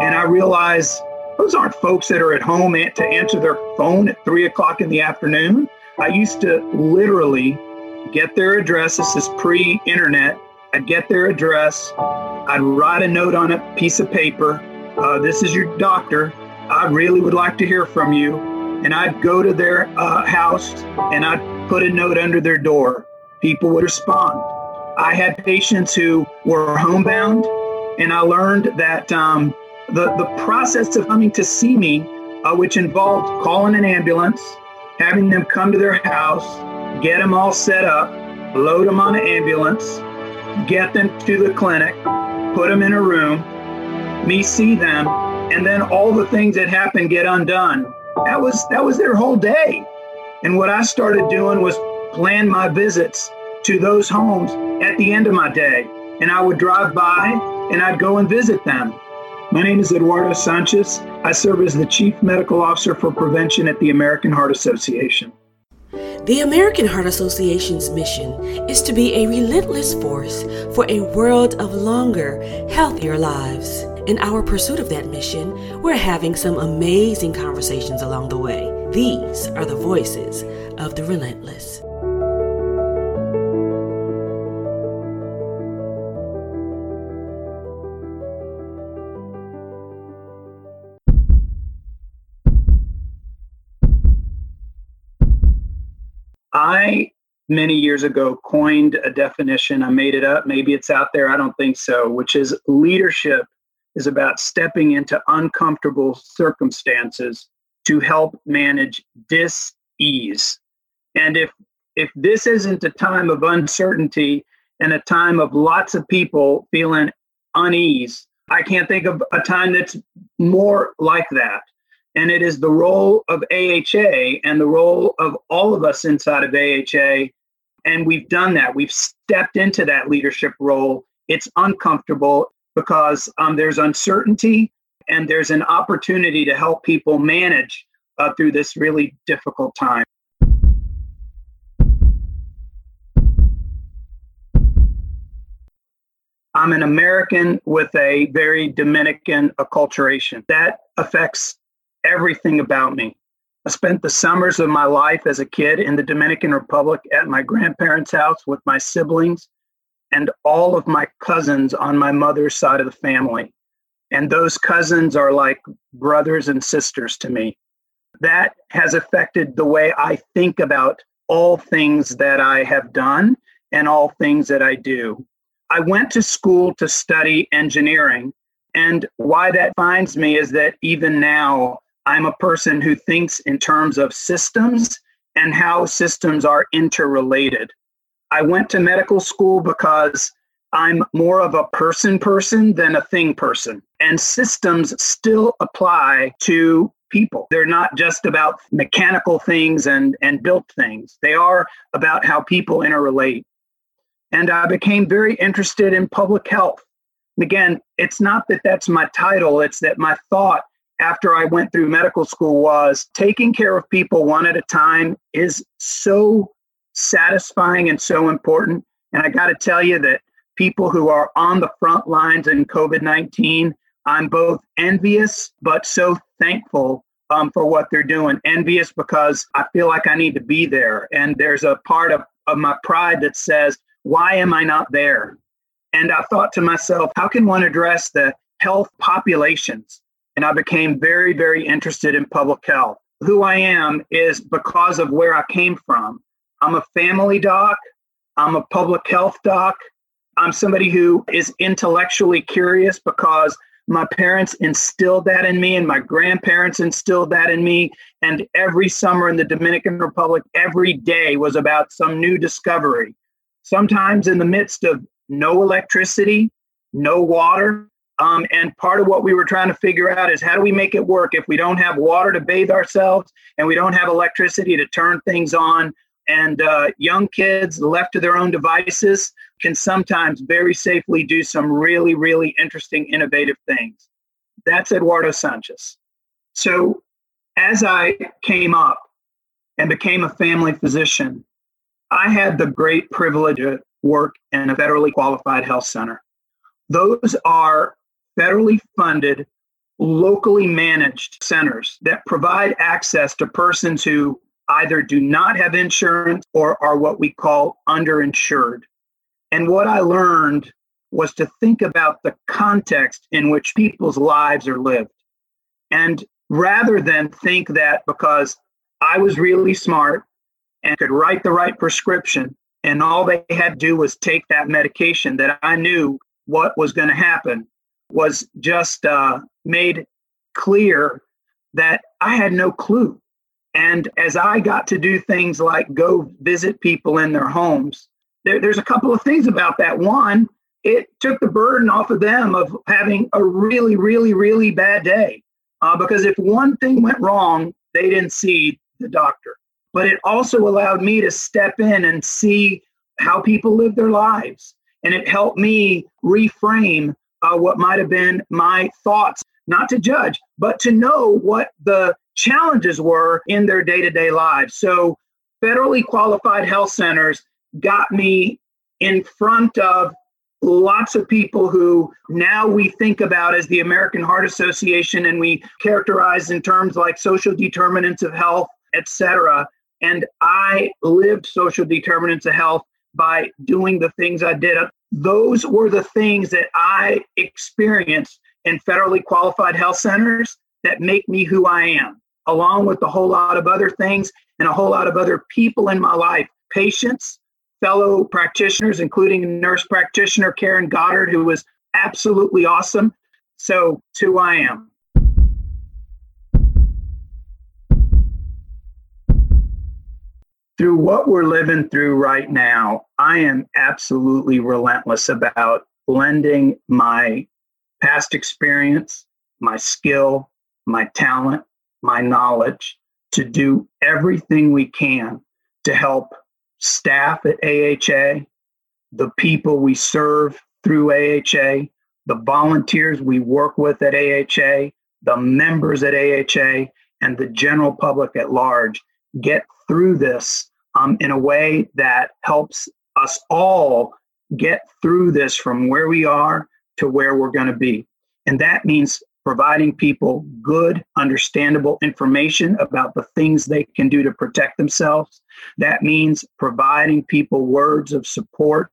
And I realized those aren't folks that are at home to answer their phone at three o'clock in the afternoon. I used to literally get their address. This is pre internet. I'd get their address. I'd write a note on a piece of paper. Uh, this is your doctor. I really would like to hear from you. And I'd go to their uh, house and I'd put a note under their door. People would respond. I had patients who were homebound, and I learned that um, the, the process of coming to see me, uh, which involved calling an ambulance, having them come to their house, get them all set up, load them on an ambulance, get them to the clinic, put them in a room, me see them, and then all the things that happen get undone. That was that was their whole day. And what I started doing was plan my visits to those homes at the end of my day. And I would drive by and I'd go and visit them. My name is Eduardo Sanchez. I serve as the Chief Medical Officer for Prevention at the American Heart Association. The American Heart Association's mission is to be a relentless force for a world of longer, healthier lives. In our pursuit of that mission, we're having some amazing conversations along the way. These are the voices of the relentless. I many years ago coined a definition. I made it up. Maybe it's out there. I don't think so, which is leadership is about stepping into uncomfortable circumstances to help manage dis-ease. And if if this isn't a time of uncertainty and a time of lots of people feeling unease, I can't think of a time that's more like that. And it is the role of AHA and the role of all of us inside of AHA. And we've done that. We've stepped into that leadership role. It's uncomfortable because um, there's uncertainty and there's an opportunity to help people manage uh, through this really difficult time. I'm an American with a very Dominican acculturation. That affects everything about me. I spent the summers of my life as a kid in the Dominican Republic at my grandparents' house with my siblings and all of my cousins on my mother's side of the family. And those cousins are like brothers and sisters to me. That has affected the way I think about all things that I have done and all things that I do. I went to school to study engineering. And why that finds me is that even now, I'm a person who thinks in terms of systems and how systems are interrelated. I went to medical school because I'm more of a person person than a thing person. And systems still apply to people. They're not just about mechanical things and, and built things, they are about how people interrelate. And I became very interested in public health. Again, it's not that that's my title, it's that my thought after I went through medical school was taking care of people one at a time is so satisfying and so important. And I got to tell you that people who are on the front lines in COVID 19, I'm both envious but so thankful um, for what they're doing. Envious because I feel like I need to be there. And there's a part of, of my pride that says, why am I not there? And I thought to myself, how can one address the health populations and I became very, very interested in public health. Who I am is because of where I came from. I'm a family doc, I'm a public health doc. I'm somebody who is intellectually curious because my parents instilled that in me and my grandparents instilled that in me. And every summer in the Dominican Republic, every day was about some new discovery. Sometimes in the midst of no electricity, no water, um, and part of what we were trying to figure out is how do we make it work if we don't have water to bathe ourselves and we don't have electricity to turn things on. And uh, young kids left to their own devices can sometimes very safely do some really, really interesting, innovative things. That's Eduardo Sanchez. So as I came up and became a family physician, I had the great privilege to work in a federally qualified health center. Those are federally funded locally managed centers that provide access to persons who either do not have insurance or are what we call underinsured. And what I learned was to think about the context in which people's lives are lived. And rather than think that because I was really smart and could write the right prescription, and all they had to do was take that medication that I knew what was going to happen, was just uh, made clear that I had no clue. And as I got to do things like go visit people in their homes, there, there's a couple of things about that. One, it took the burden off of them of having a really, really, really bad day. Uh, because if one thing went wrong, they didn't see the doctor. But it also allowed me to step in and see how people live their lives. And it helped me reframe uh, what might have been my thoughts, not to judge, but to know what the challenges were in their day to day lives. So, federally qualified health centers got me in front of lots of people who now we think about as the American Heart Association and we characterize in terms like social determinants of health, etc. And I lived social determinants of health by doing the things I did. Those were the things that I experienced in federally qualified health centers that make me who I am, along with a whole lot of other things and a whole lot of other people in my life, patients, fellow practitioners, including nurse practitioner Karen Goddard, who was absolutely awesome. So, it's who I am. Through what we're living through right now, I am absolutely relentless about lending my past experience, my skill, my talent, my knowledge to do everything we can to help staff at AHA, the people we serve through AHA, the volunteers we work with at AHA, the members at AHA, and the general public at large get through this um, in a way that helps us all get through this from where we are to where we're going to be. And that means providing people good, understandable information about the things they can do to protect themselves. That means providing people words of support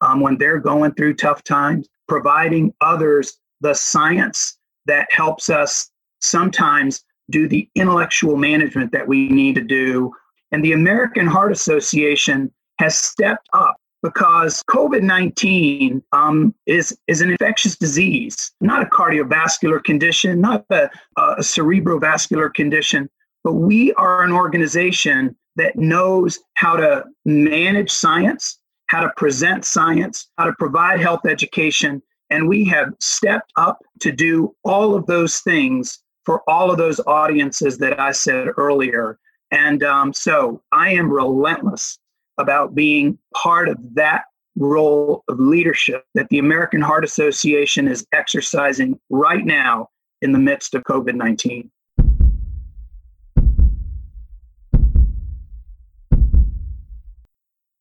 um, when they're going through tough times, providing others the science that helps us sometimes do the intellectual management that we need to do. And the American Heart Association has stepped up because COVID 19 um, is, is an infectious disease, not a cardiovascular condition, not a, a cerebrovascular condition, but we are an organization that knows how to manage science, how to present science, how to provide health education. And we have stepped up to do all of those things for all of those audiences that I said earlier. And um, so I am relentless about being part of that role of leadership that the American Heart Association is exercising right now in the midst of COVID 19.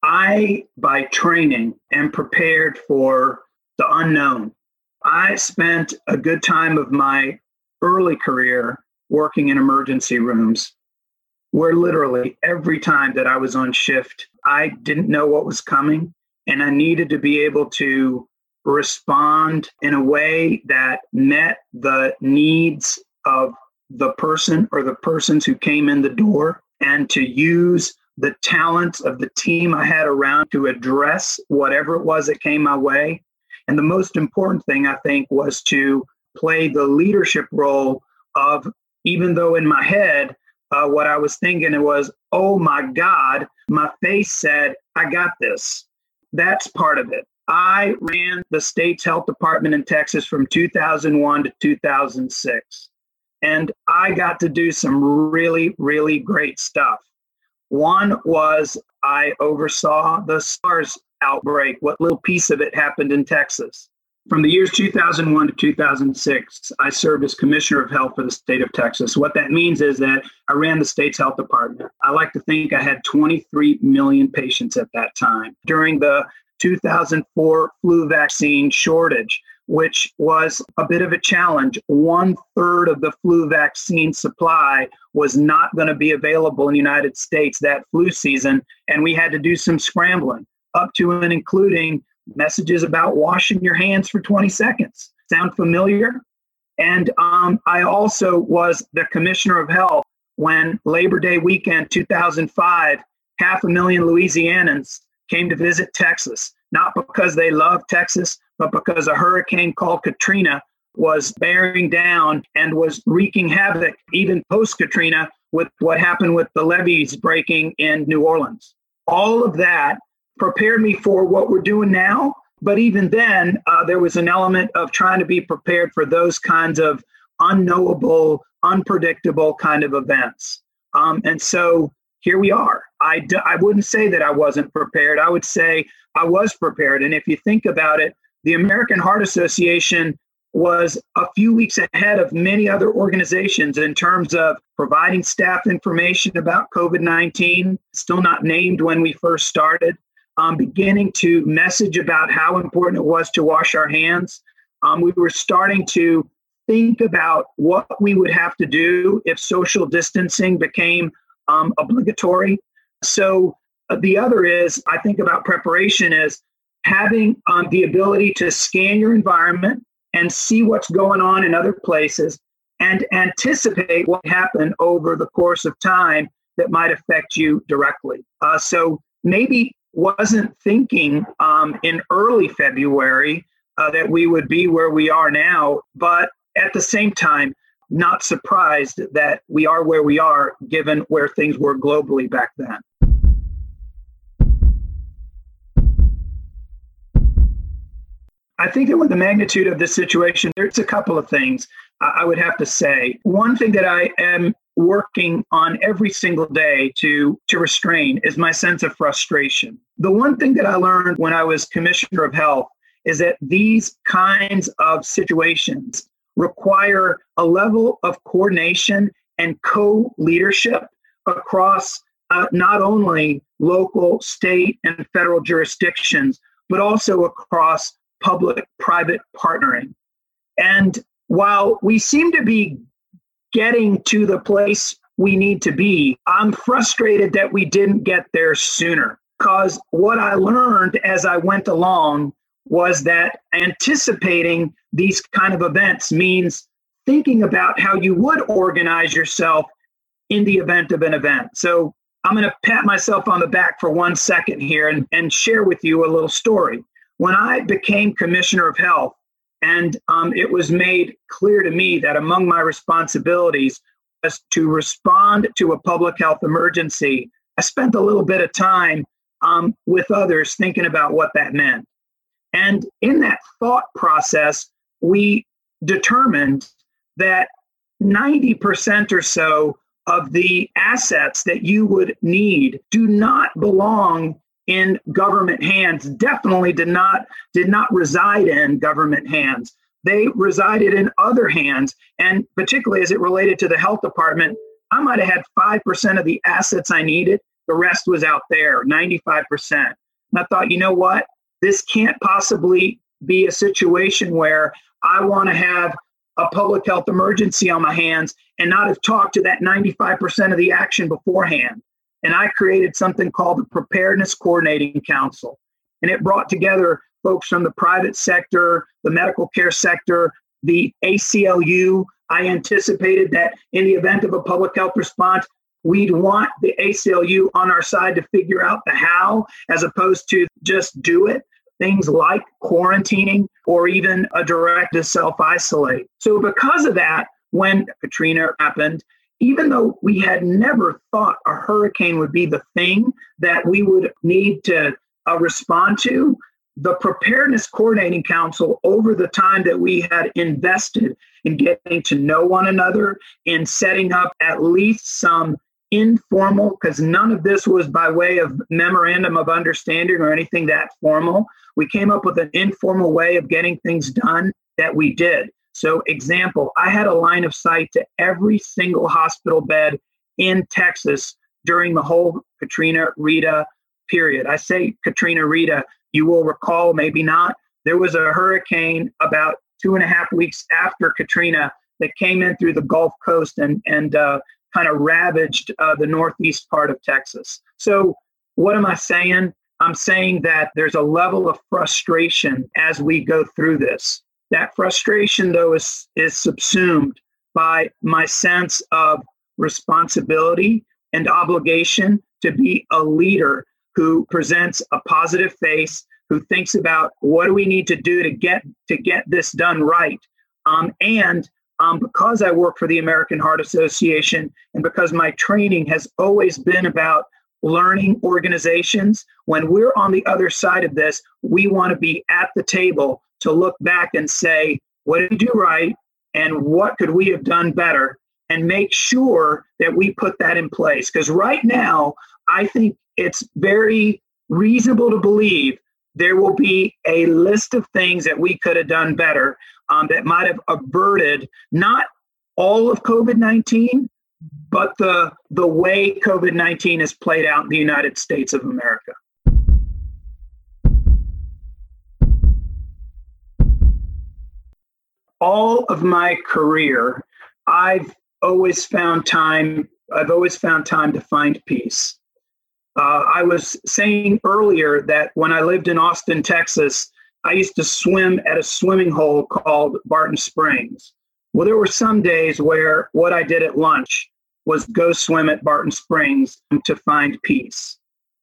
I, by training, am prepared for the unknown. I spent a good time of my early career working in emergency rooms where literally every time that I was on shift, I didn't know what was coming. And I needed to be able to respond in a way that met the needs of the person or the persons who came in the door and to use the talents of the team I had around to address whatever it was that came my way. And the most important thing, I think, was to play the leadership role of, even though in my head uh, what I was thinking it was, oh my God, my face said, I got this. That's part of it. I ran the state's health department in Texas from 2001 to 2006. And I got to do some really, really great stuff. One was I oversaw the SARS outbreak, what little piece of it happened in Texas. From the years 2001 to 2006, I served as Commissioner of Health for the state of Texas. What that means is that I ran the state's health department. I like to think I had 23 million patients at that time. During the 2004 flu vaccine shortage, which was a bit of a challenge. One third of the flu vaccine supply was not going to be available in the United States that flu season, and we had to do some scrambling, up to and including messages about washing your hands for 20 seconds. Sound familiar? And um, I also was the commissioner of health when Labor Day weekend 2005, half a million Louisianans came to visit Texas, not because they love Texas, but because a hurricane called Katrina was bearing down and was wreaking havoc, even post Katrina, with what happened with the levees breaking in New Orleans. All of that prepared me for what we're doing now. But even then, uh, there was an element of trying to be prepared for those kinds of unknowable, unpredictable kind of events. Um, and so here we are. I d- I wouldn't say that I wasn't prepared. I would say I was prepared. And if you think about it, the American Heart Association was a few weeks ahead of many other organizations in terms of providing staff information about COVID 19, still not named when we first started, um, beginning to message about how important it was to wash our hands. Um, we were starting to think about what we would have to do if social distancing became um, obligatory. So uh, the other is, I think about preparation is having um, the ability to scan your environment and see what's going on in other places and anticipate what happened over the course of time that might affect you directly. Uh, so maybe wasn't thinking um, in early February uh, that we would be where we are now, but at the same time, not surprised that we are where we are given where things were globally back then. I think that with the magnitude of this situation, there's a couple of things I would have to say. One thing that I am working on every single day to to restrain is my sense of frustration. The one thing that I learned when I was commissioner of health is that these kinds of situations require a level of coordination and co-leadership across uh, not only local, state, and federal jurisdictions, but also across public private partnering. And while we seem to be getting to the place we need to be. I'm frustrated that we didn't get there sooner because what I learned as I went along was that anticipating these kind of events means thinking about how you would organize yourself in the event of an event. So I'm going to pat myself on the back for one second here and, and share with you a little story. When I became commissioner of health, and um, it was made clear to me that among my responsibilities was to respond to a public health emergency. I spent a little bit of time um, with others thinking about what that meant. And in that thought process, we determined that 90% or so of the assets that you would need do not belong in government hands definitely did not did not reside in government hands. They resided in other hands and particularly as it related to the health department i might have had 5% of the assets i needed. The rest was out there 95% and i thought you know what? This can't possibly be a situation where i want to have a public health emergency on my hands and not have talked to that 95% of the action beforehand and I created something called the Preparedness Coordinating Council. And it brought together folks from the private sector, the medical care sector, the ACLU. I anticipated that in the event of a public health response, we'd want the ACLU on our side to figure out the how as opposed to just do it. Things like quarantining or even a direct to self isolate. So, because of that, when Katrina happened, even though we had never thought a hurricane would be the thing that we would need to uh, respond to, the Preparedness Coordinating Council, over the time that we had invested in getting to know one another, and setting up at least some informal, because none of this was by way of memorandum of understanding or anything that formal. We came up with an informal way of getting things done that we did. So, example, I had a line of sight to every single hospital bed in Texas during the whole Katrina Rita period. I say Katrina Rita, you will recall, maybe not, there was a hurricane about two and a half weeks after Katrina that came in through the Gulf Coast and, and uh, kind of ravaged uh, the northeast part of Texas. So, what am I saying? I'm saying that there's a level of frustration as we go through this. That frustration, though, is, is subsumed by my sense of responsibility and obligation to be a leader who presents a positive face, who thinks about what do we need to do to get to get this done right, um, and um, because I work for the American Heart Association and because my training has always been about learning organizations, when we're on the other side of this, we want to be at the table to look back and say, what did we do right? And what could we have done better? And make sure that we put that in place. Because right now, I think it's very reasonable to believe there will be a list of things that we could have done better um, that might have averted not all of COVID 19, but the, the way COVID 19 has played out in the United States of America. All of my career, I've always found time. I've always found time to find peace. Uh, I was saying earlier that when I lived in Austin, Texas, I used to swim at a swimming hole called Barton Springs. Well, there were some days where what I did at lunch was go swim at Barton Springs to find peace.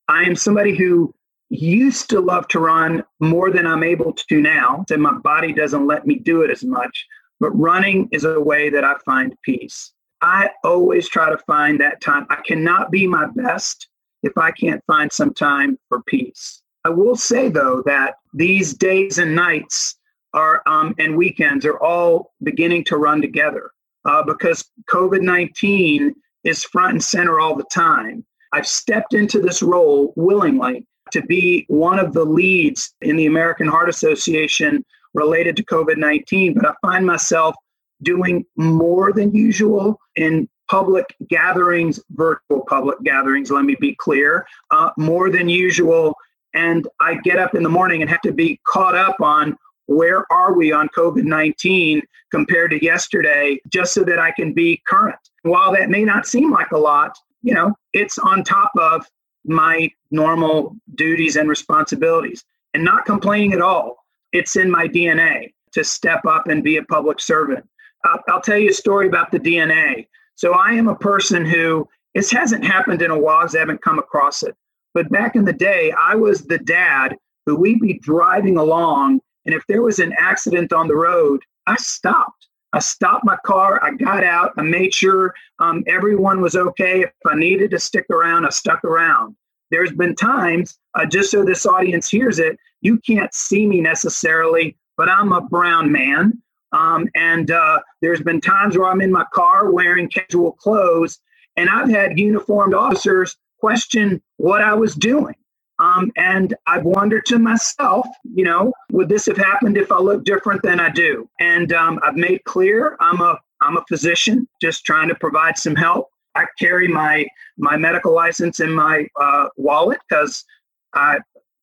I am somebody who used to love to run more than I'm able to now, and my body doesn't let me do it as much. But running is a way that I find peace. I always try to find that time. I cannot be my best if I can't find some time for peace. I will say though that these days and nights are um, and weekends are all beginning to run together uh, because COVID nineteen is front and center all the time. I've stepped into this role willingly to be one of the leads in the American Heart Association related to COVID 19, but I find myself doing more than usual in public gatherings, virtual public gatherings, let me be clear, uh, more than usual and I get up in the morning and have to be caught up on where are we on COVID 19 compared to yesterday, just so that I can be current. While that may not seem like a lot, you know, it's on top of my normal duties and responsibilities and not complaining at all. It's in my DNA to step up and be a public servant. I'll, I'll tell you a story about the DNA. So I am a person who this hasn't happened in a while because I haven't come across it. But back in the day, I was the dad who we'd be driving along, and if there was an accident on the road, I stopped. I stopped my car. I got out. I made sure um, everyone was okay. If I needed to stick around, I stuck around. There's been times, uh, just so this audience hears it, you can't see me necessarily, but I'm a brown man. Um, and uh, there's been times where I'm in my car wearing casual clothes, and I've had uniformed officers question what I was doing. Um, and I've wondered to myself, you know, would this have happened if I looked different than I do? And um, I've made clear I'm a I'm a physician, just trying to provide some help. I carry my my medical license in my uh, wallet because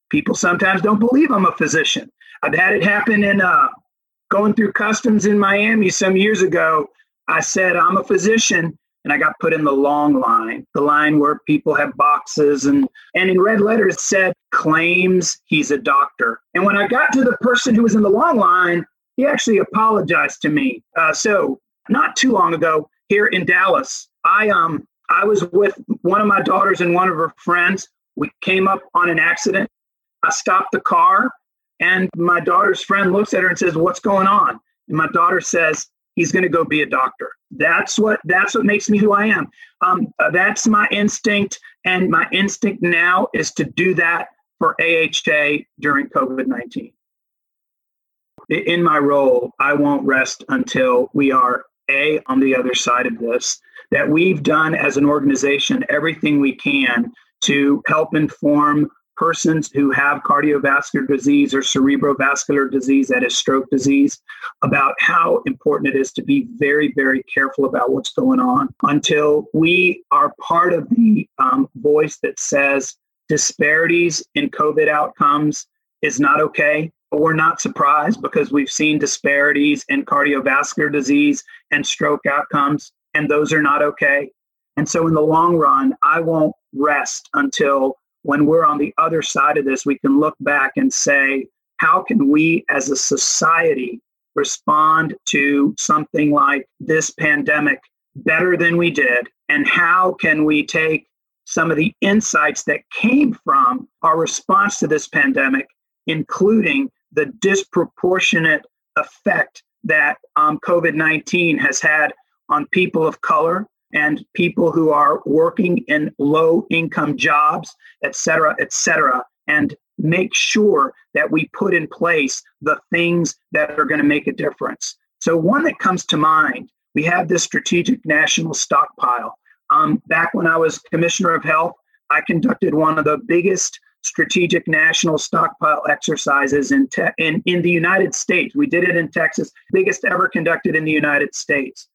people sometimes don't believe I'm a physician. I've had it happen in uh, going through customs in Miami some years ago. I said I'm a physician, and I got put in the long line, the line where people have boxes and and in red letters said claims he's a doctor. And when I got to the person who was in the long line, he actually apologized to me. Uh, so not too long ago here in Dallas, I um I was with one of my daughters and one of her friends. We came up on an accident. I stopped the car, and my daughter's friend looks at her and says, "What's going on?" And my daughter says, he's going to go be a doctor. That's what that's what makes me who I am. Um, uh, that's my instinct, and my instinct now is to do that for AHA during COVID nineteen. In my role, I won't rest until we are a on the other side of this. That we've done as an organization everything we can to help inform persons who have cardiovascular disease or cerebrovascular disease, that is stroke disease, about how important it is to be very, very careful about what's going on until we are part of the um, voice that says disparities in COVID outcomes is not okay. we're not surprised because we've seen disparities in cardiovascular disease and stroke outcomes, and those are not okay. And so, in the long run, I won't rest until when we're on the other side of this, we can look back and say, how can we as a society respond to something like this pandemic better than we did? And how can we take some of the insights that came from our response to this pandemic, including the disproportionate effect that um, COVID 19 has had on people of color and people who are working in low income jobs, et cetera, et cetera, and make sure that we put in place the things that are going to make a difference. So, one that comes to mind, we have this strategic national stockpile. Um, back when I was commissioner of health, I conducted one of the biggest strategic national stockpile exercises in, te- in, in the United States. We did it in Texas, biggest ever conducted in the United States.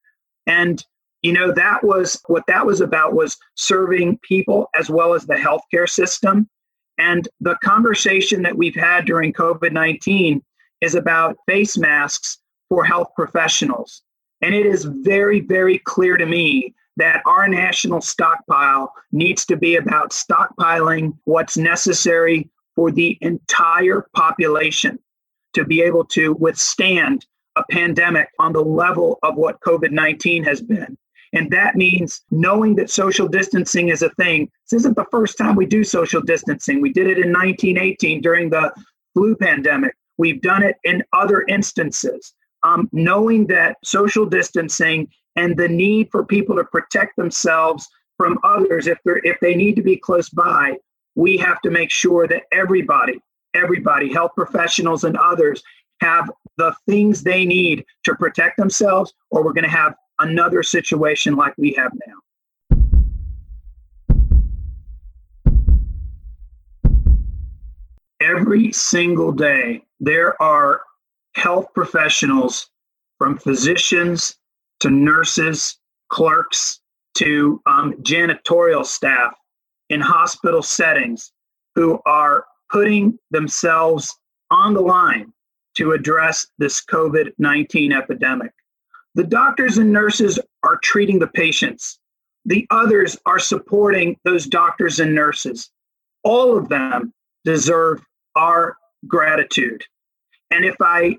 And you know that was what that was about was serving people as well as the healthcare system and the conversation that we've had during covid-19 is about face masks for health professionals and it is very very clear to me that our national stockpile needs to be about stockpiling what's necessary for the entire population to be able to withstand a pandemic on the level of what COVID 19 has been. And that means knowing that social distancing is a thing. This isn't the first time we do social distancing. We did it in 1918 during the flu pandemic. We've done it in other instances. Um, knowing that social distancing and the need for people to protect themselves from others if they if they need to be close by, we have to make sure that everybody, everybody, health professionals and others, have the things they need to protect themselves, or we're going to have another situation like we have now. Every single day, there are health professionals from physicians to nurses, clerks, to um, janitorial staff in hospital settings who are putting themselves on the line to address this COVID 19 epidemic. The doctors and nurses are treating the patients. The others are supporting those doctors and nurses. All of them deserve our gratitude. And if I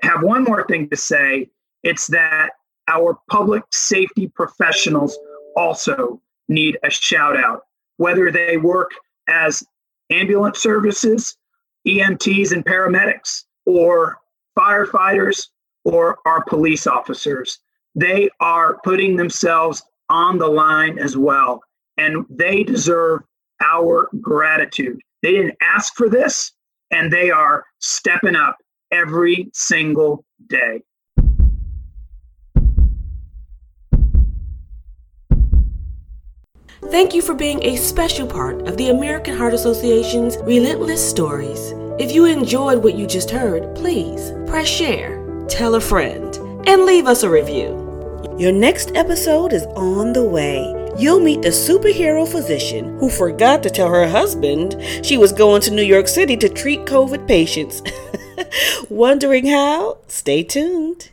have one more thing to say, it's that our public safety professionals also need a shout out, whether they work as ambulance services, EMTs, and paramedics, or firefighters, or our police officers. They are putting themselves on the line as well, and they deserve our gratitude. They didn't ask for this, and they are stepping up every single day. Thank you for being a special part of the American Heart Association's Relentless Stories. If you enjoyed what you just heard, please press share, tell a friend, and leave us a review. Your next episode is on the way. You'll meet the superhero physician who forgot to tell her husband she was going to New York City to treat COVID patients. Wondering how? Stay tuned.